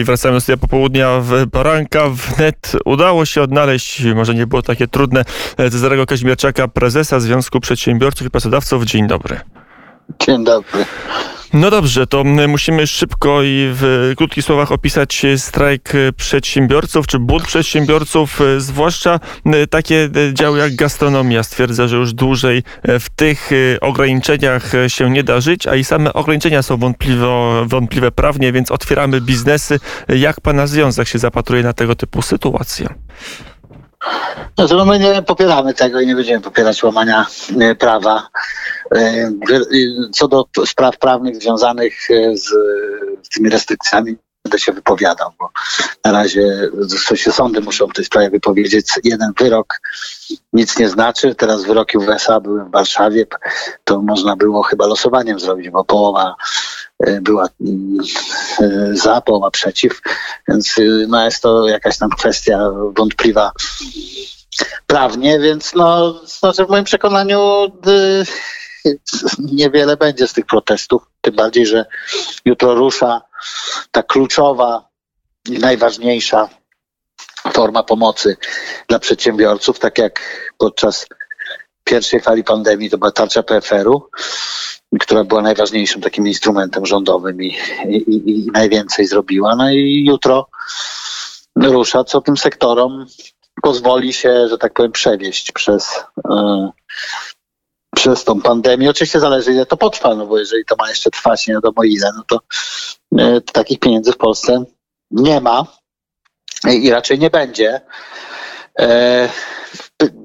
I wracamy do studia popołudnia w poranka. Wnet udało się odnaleźć, może nie było takie trudne, Cezarego Kaźmierczaka, prezesa Związku Przedsiębiorców i Pracodawców. Dzień dobry. Dzień dobry. No dobrze, to musimy szybko i w krótkich słowach opisać strajk przedsiębiorców, czy bunt przedsiębiorców, zwłaszcza takie działy jak gastronomia. Stwierdza, że już dłużej w tych ograniczeniach się nie da żyć, a i same ograniczenia są wątpliwe, wątpliwe prawnie, więc otwieramy biznesy. Jak pana związek się zapatruje na tego typu sytuacje? No to my nie popieramy tego i nie będziemy popierać łamania prawa. Co do spraw prawnych związanych z, z tymi restrykcjami, będę się wypowiadał, bo na razie się sądy muszą w tej sprawie wypowiedzieć. Jeden wyrok nic nie znaczy. Teraz wyroki USA były w Warszawie, to można było chyba losowaniem zrobić, bo połowa była za, połowa przeciw, więc no jest to jakaś tam kwestia wątpliwa prawnie, więc no, znaczy w moim przekonaniu niewiele będzie z tych protestów, tym bardziej, że jutro rusza ta kluczowa i najważniejsza forma pomocy dla przedsiębiorców, tak jak podczas pierwszej fali pandemii to była tarcza PFR-u, która była najważniejszym takim instrumentem rządowym i, i, i najwięcej zrobiła. No i jutro rusza, co tym sektorom pozwoli się, że tak powiem, przewieźć przez, yy, przez tą pandemię. Oczywiście zależy, ile to potrwa, no bo jeżeli to ma jeszcze trwać nie wiadomo ile, no to yy, takich pieniędzy w Polsce nie ma i raczej nie będzie. Yy,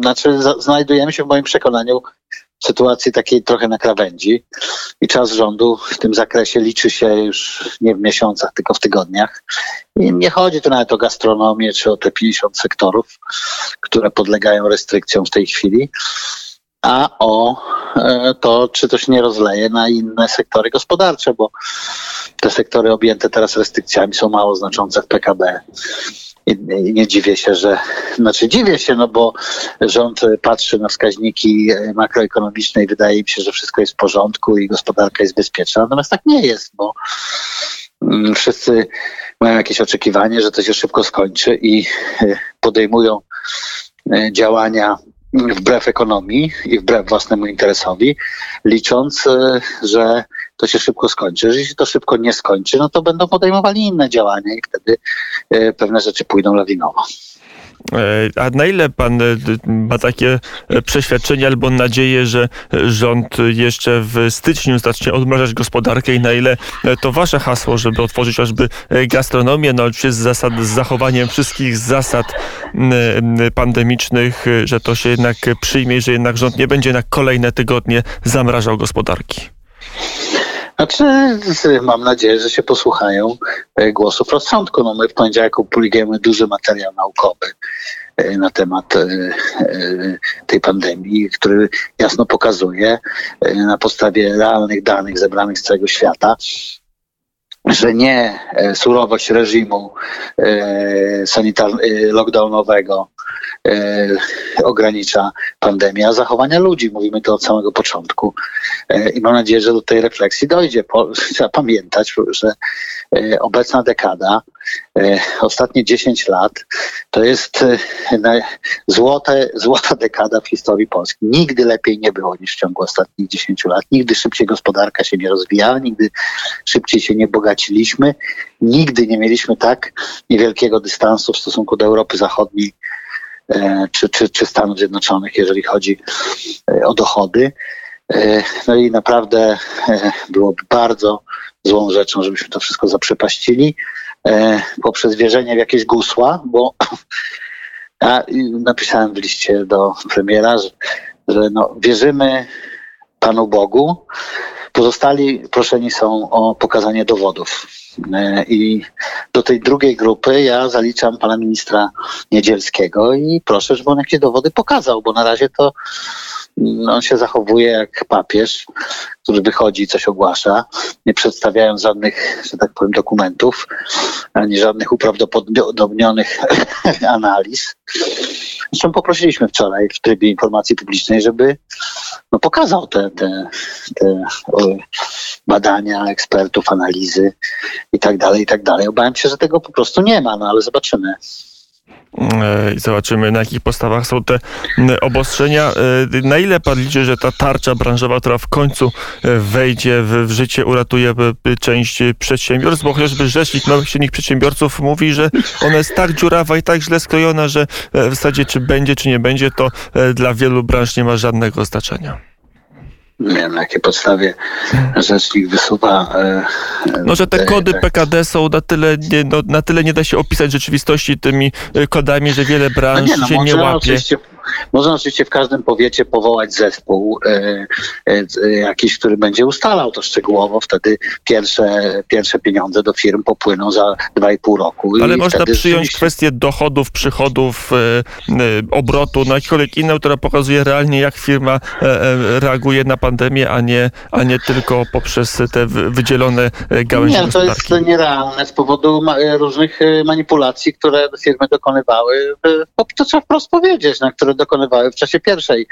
znaczy, znajdujemy się w moim przekonaniu w sytuacji takiej trochę na krawędzi i czas rządu w tym zakresie liczy się już nie w miesiącach, tylko w tygodniach. I nie chodzi tu nawet o gastronomię czy o te 50 sektorów, które podlegają restrykcjom w tej chwili, a o to, czy to się nie rozleje na inne sektory gospodarcze, bo te sektory objęte teraz restrykcjami są mało znaczące w PKB. I nie dziwię się, że, znaczy dziwię się, no bo rząd patrzy na wskaźniki makroekonomiczne i wydaje mi się, że wszystko jest w porządku i gospodarka jest bezpieczna. Natomiast tak nie jest, bo wszyscy mają jakieś oczekiwanie, że to się szybko skończy i podejmują działania wbrew ekonomii i wbrew własnemu interesowi, licząc, że to się szybko skończy. Jeżeli się to szybko nie skończy, no to będą podejmowali inne działania i wtedy pewne rzeczy pójdą lawinowo. A na ile pan ma takie przeświadczenie albo nadzieję, że rząd jeszcze w styczniu zacznie odmrażać gospodarkę i na ile to wasze hasło, żeby otworzyć choćby gastronomię, no oczywiście z, zasad, z zachowaniem wszystkich zasad pandemicznych, że to się jednak przyjmie, że jednak rząd nie będzie na kolejne tygodnie zamrażał gospodarki? Znaczy, mam nadzieję, że się posłuchają głosów rozsądku. No my w poniedziałek opublikujemy duży materiał naukowy na temat tej pandemii, który jasno pokazuje na podstawie realnych danych zebranych z całego świata, że nie surowość reżimu sanitar- lockdownowego ogranicza pandemia, zachowania ludzi. Mówimy to od samego początku. I mam nadzieję, że do tej refleksji dojdzie. Trzeba pamiętać, że obecna dekada, ostatnie 10 lat, to jest złote, złota dekada w historii Polski. Nigdy lepiej nie było niż w ciągu ostatnich 10 lat. Nigdy szybciej gospodarka się nie rozwijała, nigdy szybciej się nie bogaciliśmy. Nigdy nie mieliśmy tak niewielkiego dystansu w stosunku do Europy Zachodniej czy, czy, czy Stanów Zjednoczonych, jeżeli chodzi o dochody. No i naprawdę byłoby bardzo złą rzeczą, żebyśmy to wszystko zaprzepaścili poprzez wierzenie w jakieś gusła, bo ja napisałem w liście do premiera, że, że no, wierzymy Panu Bogu, pozostali proszeni są o pokazanie dowodów. I do tej drugiej grupy ja zaliczam pana ministra Niedzielskiego i proszę, żeby on jakieś dowody pokazał, bo na razie to on się zachowuje jak papież, który wychodzi i coś ogłasza, nie przedstawiając żadnych, że tak powiem, dokumentów, ani żadnych uprawdopodobnionych analiz. Zresztą poprosiliśmy wczoraj w trybie informacji publicznej, żeby no, pokazał te, te, te badania ekspertów, analizy i tak dalej, i tak dalej. Obawiam się, że tego po prostu nie ma, no ale zobaczymy. E, i zobaczymy, na jakich postawach są te obostrzenia. E, na ile pan liczy, że ta tarcza branżowa, która w końcu e, wejdzie w, życie, uratuje część przedsiębiorstw? Bo chociażby Rzecznik Małych Średnich Przedsiębiorców mówi, że ona jest tak dziurawa i tak źle skrojona, że w zasadzie czy będzie, czy nie będzie, to dla wielu branż nie ma żadnego znaczenia nie wiem na jakiej podstawie rzecznik wysuwa. E, no, że te kody PKD są na tyle, nie, no, na tyle nie da się opisać rzeczywistości tymi e, kodami, że wiele branż no nie, no, się nie łapie. Można oczywiście w każdym powiecie powołać zespół e, e, jakiś, który będzie ustalał to szczegółowo. Wtedy pierwsze, pierwsze pieniądze do firm popłyną za 2,5 roku. Ale można przyjąć kwestię dochodów, przychodów, e, e, obrotu, no jakiekolwiek inną, która pokazuje realnie, jak firma e, e, reaguje na pandemię, a nie, a nie tylko poprzez te wydzielone gałęzie Nie, to jest nierealne z powodu różnych manipulacji, które firmy dokonywały. To trzeba wprost powiedzieć, na które dokonywały w czasie pierwszej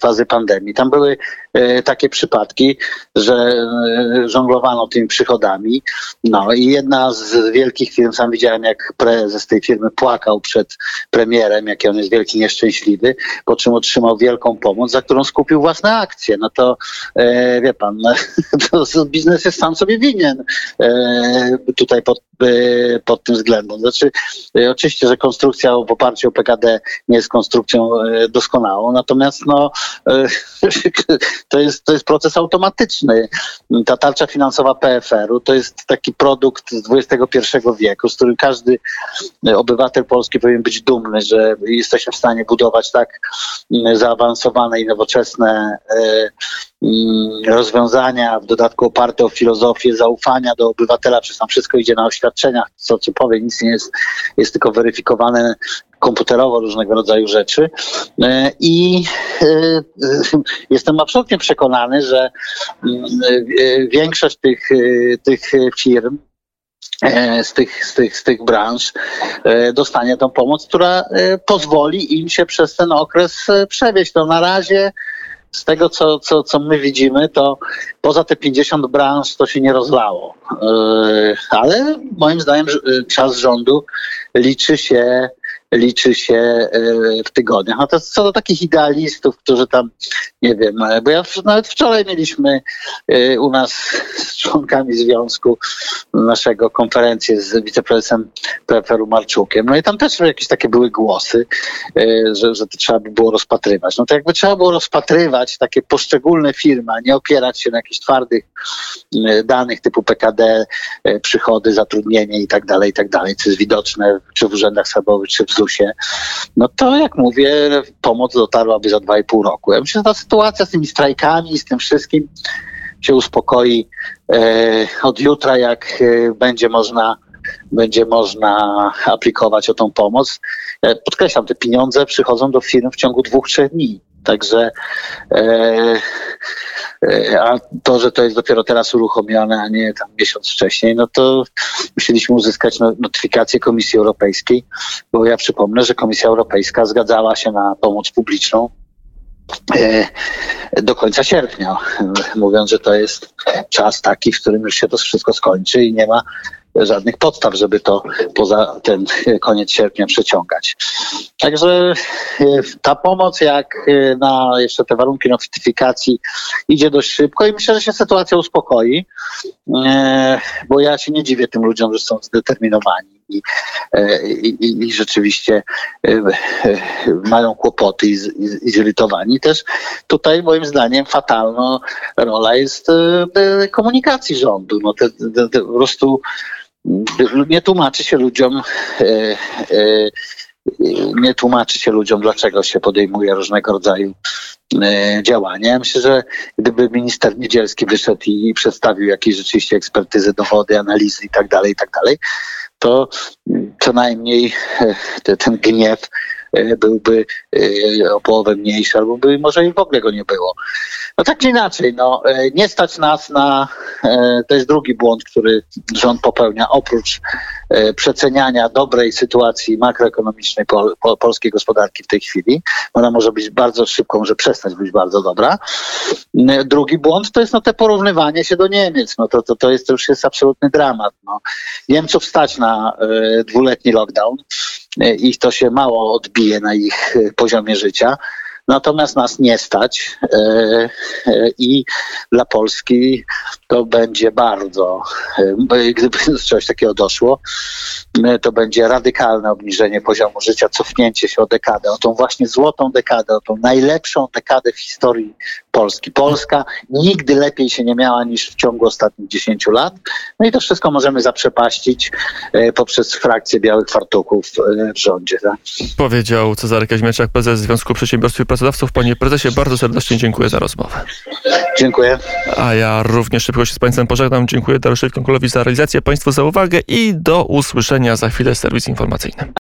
fazy pandemii. Tam były e, takie przypadki, że e, żonglowano tymi przychodami. No i jedna z wielkich firm, sam widziałem jak prezes tej firmy płakał przed premierem, jaki on jest wielki nieszczęśliwy, po czym otrzymał wielką pomoc, za którą skupił własne akcje. No to wie pan, to biznes jest sam sobie winien tutaj pod, pod tym względem. Znaczy, oczywiście, że konstrukcja w oparciu o PKD nie jest konstrukcją e, doskonałą, natomiast no, e, to, jest, to jest proces automatyczny. Ta tarcza finansowa PFR-u to jest taki produkt z XXI wieku, z którym każdy obywatel polski powinien być dumny, że jesteśmy w stanie budować tak zaawansowane i nowoczesne e, rozwiązania, w dodatku oparte o filozofię zaufania do obywatela, przez tam wszystko idzie na oświadczeniach, co ci powiem, nic nie jest, jest tylko weryfikowane komputerowo różnego rodzaju rzeczy. E, I e, e, jestem absolutnie przekonany, że mm, większość tych, tych firm, z tych, z, tych, z tych branż dostanie tą pomoc, która pozwoli im się przez ten okres przewieźć. To na razie z tego, co, co, co my widzimy, to poza te 50 branż to się nie rozlało. Ale moim zdaniem czas rządu liczy się liczy się e, w tygodniach. Natomiast co do takich idealistów, którzy tam, nie wiem, e, bo ja nawet wczoraj mieliśmy e, u nas z członkami związku naszego konferencję z wiceprezesem PFR-u Marczukiem, no i tam też jakieś takie były głosy, że, że to trzeba by było rozpatrywać. No to jakby trzeba było rozpatrywać takie poszczególne firmy, a nie opierać się na jakichś twardych danych typu PKD, przychody, zatrudnienie i tak dalej, i tak dalej, co jest widoczne czy w urzędach skarbowych, czy w ZUS no to jak mówię, pomoc dotarłaby za 2,5 roku. Ja myślę, że ta sytuacja z tymi strajkami, z tym wszystkim się uspokoi e, od jutra, jak e, będzie można będzie można aplikować o tą pomoc. E, podkreślam, te pieniądze przychodzą do firm w ciągu dwóch, trzech dni. Także e, e, a to, że to jest dopiero teraz uruchomione, a nie tam miesiąc wcześniej, no to musieliśmy uzyskać no, notyfikację Komisji Europejskiej, bo ja przypomnę, że Komisja Europejska zgadzała się na pomoc publiczną do końca sierpnia, mówiąc, że to jest czas taki, w którym już się to wszystko skończy i nie ma żadnych podstaw, żeby to poza ten koniec sierpnia przeciągać. Także e, ta pomoc, jak e, na jeszcze te warunki notyfikacji, idzie dość szybko i myślę, że się sytuacja uspokoi, e, bo ja się nie dziwię tym ludziom, że są zdeterminowani. I, i, i rzeczywiście mają kłopoty i, i, zirytowani. Też tutaj moim zdaniem fatalna rola jest komunikacji rządu. No te, te, te po prostu nie tłumaczy się ludziom, e, e, nie tłumaczy się ludziom, dlaczego się podejmuje różnego rodzaju e, działania. Ja myślę, że gdyby minister Niedzielski wyszedł i przedstawił jakieś rzeczywiście ekspertyzy, dowody, analizy i tak dalej, i tak dalej, to co najmniej ten gniew byłby o połowę mniejszy, albo by może i w ogóle go nie było. No tak czy inaczej, no, nie stać nas na, to jest drugi błąd, który rząd popełnia, oprócz e, przeceniania dobrej sytuacji makroekonomicznej pol, pol, polskiej gospodarki w tej chwili. Ona może być bardzo szybko, może przestać być bardzo dobra. E, Drugi błąd to jest no, te porównywanie się do Niemiec. No, to, to, to, jest, to już jest absolutny dramat. No. Niemców stać na e, dwuletni lockdown e, i to się mało odbije na ich e, poziomie życia. Natomiast nas nie stać e, i dla Polski to będzie bardzo, gdyby coś takiego doszło, to będzie radykalne obniżenie poziomu życia, cofnięcie się o dekadę, o tą właśnie złotą dekadę, o tą najlepszą dekadę w historii Polski. Polska nigdy lepiej się nie miała niż w ciągu ostatnich 10 lat. No i to wszystko możemy zaprzepaścić e, poprzez frakcję białych fartuchów e, w rządzie. Tak? Powiedział Cezary Kaźmierczak, prezes Związku Przedsiębiorców i Pracodawców. Panie prezesie, bardzo serdecznie dziękuję za rozmowę. Dziękuję. A ja również szybko się z Państwem pożegnam. Dziękuję Dariuszowi Konkolowi za realizację, Państwu za uwagę i do usłyszenia za chwilę serwis informacyjny.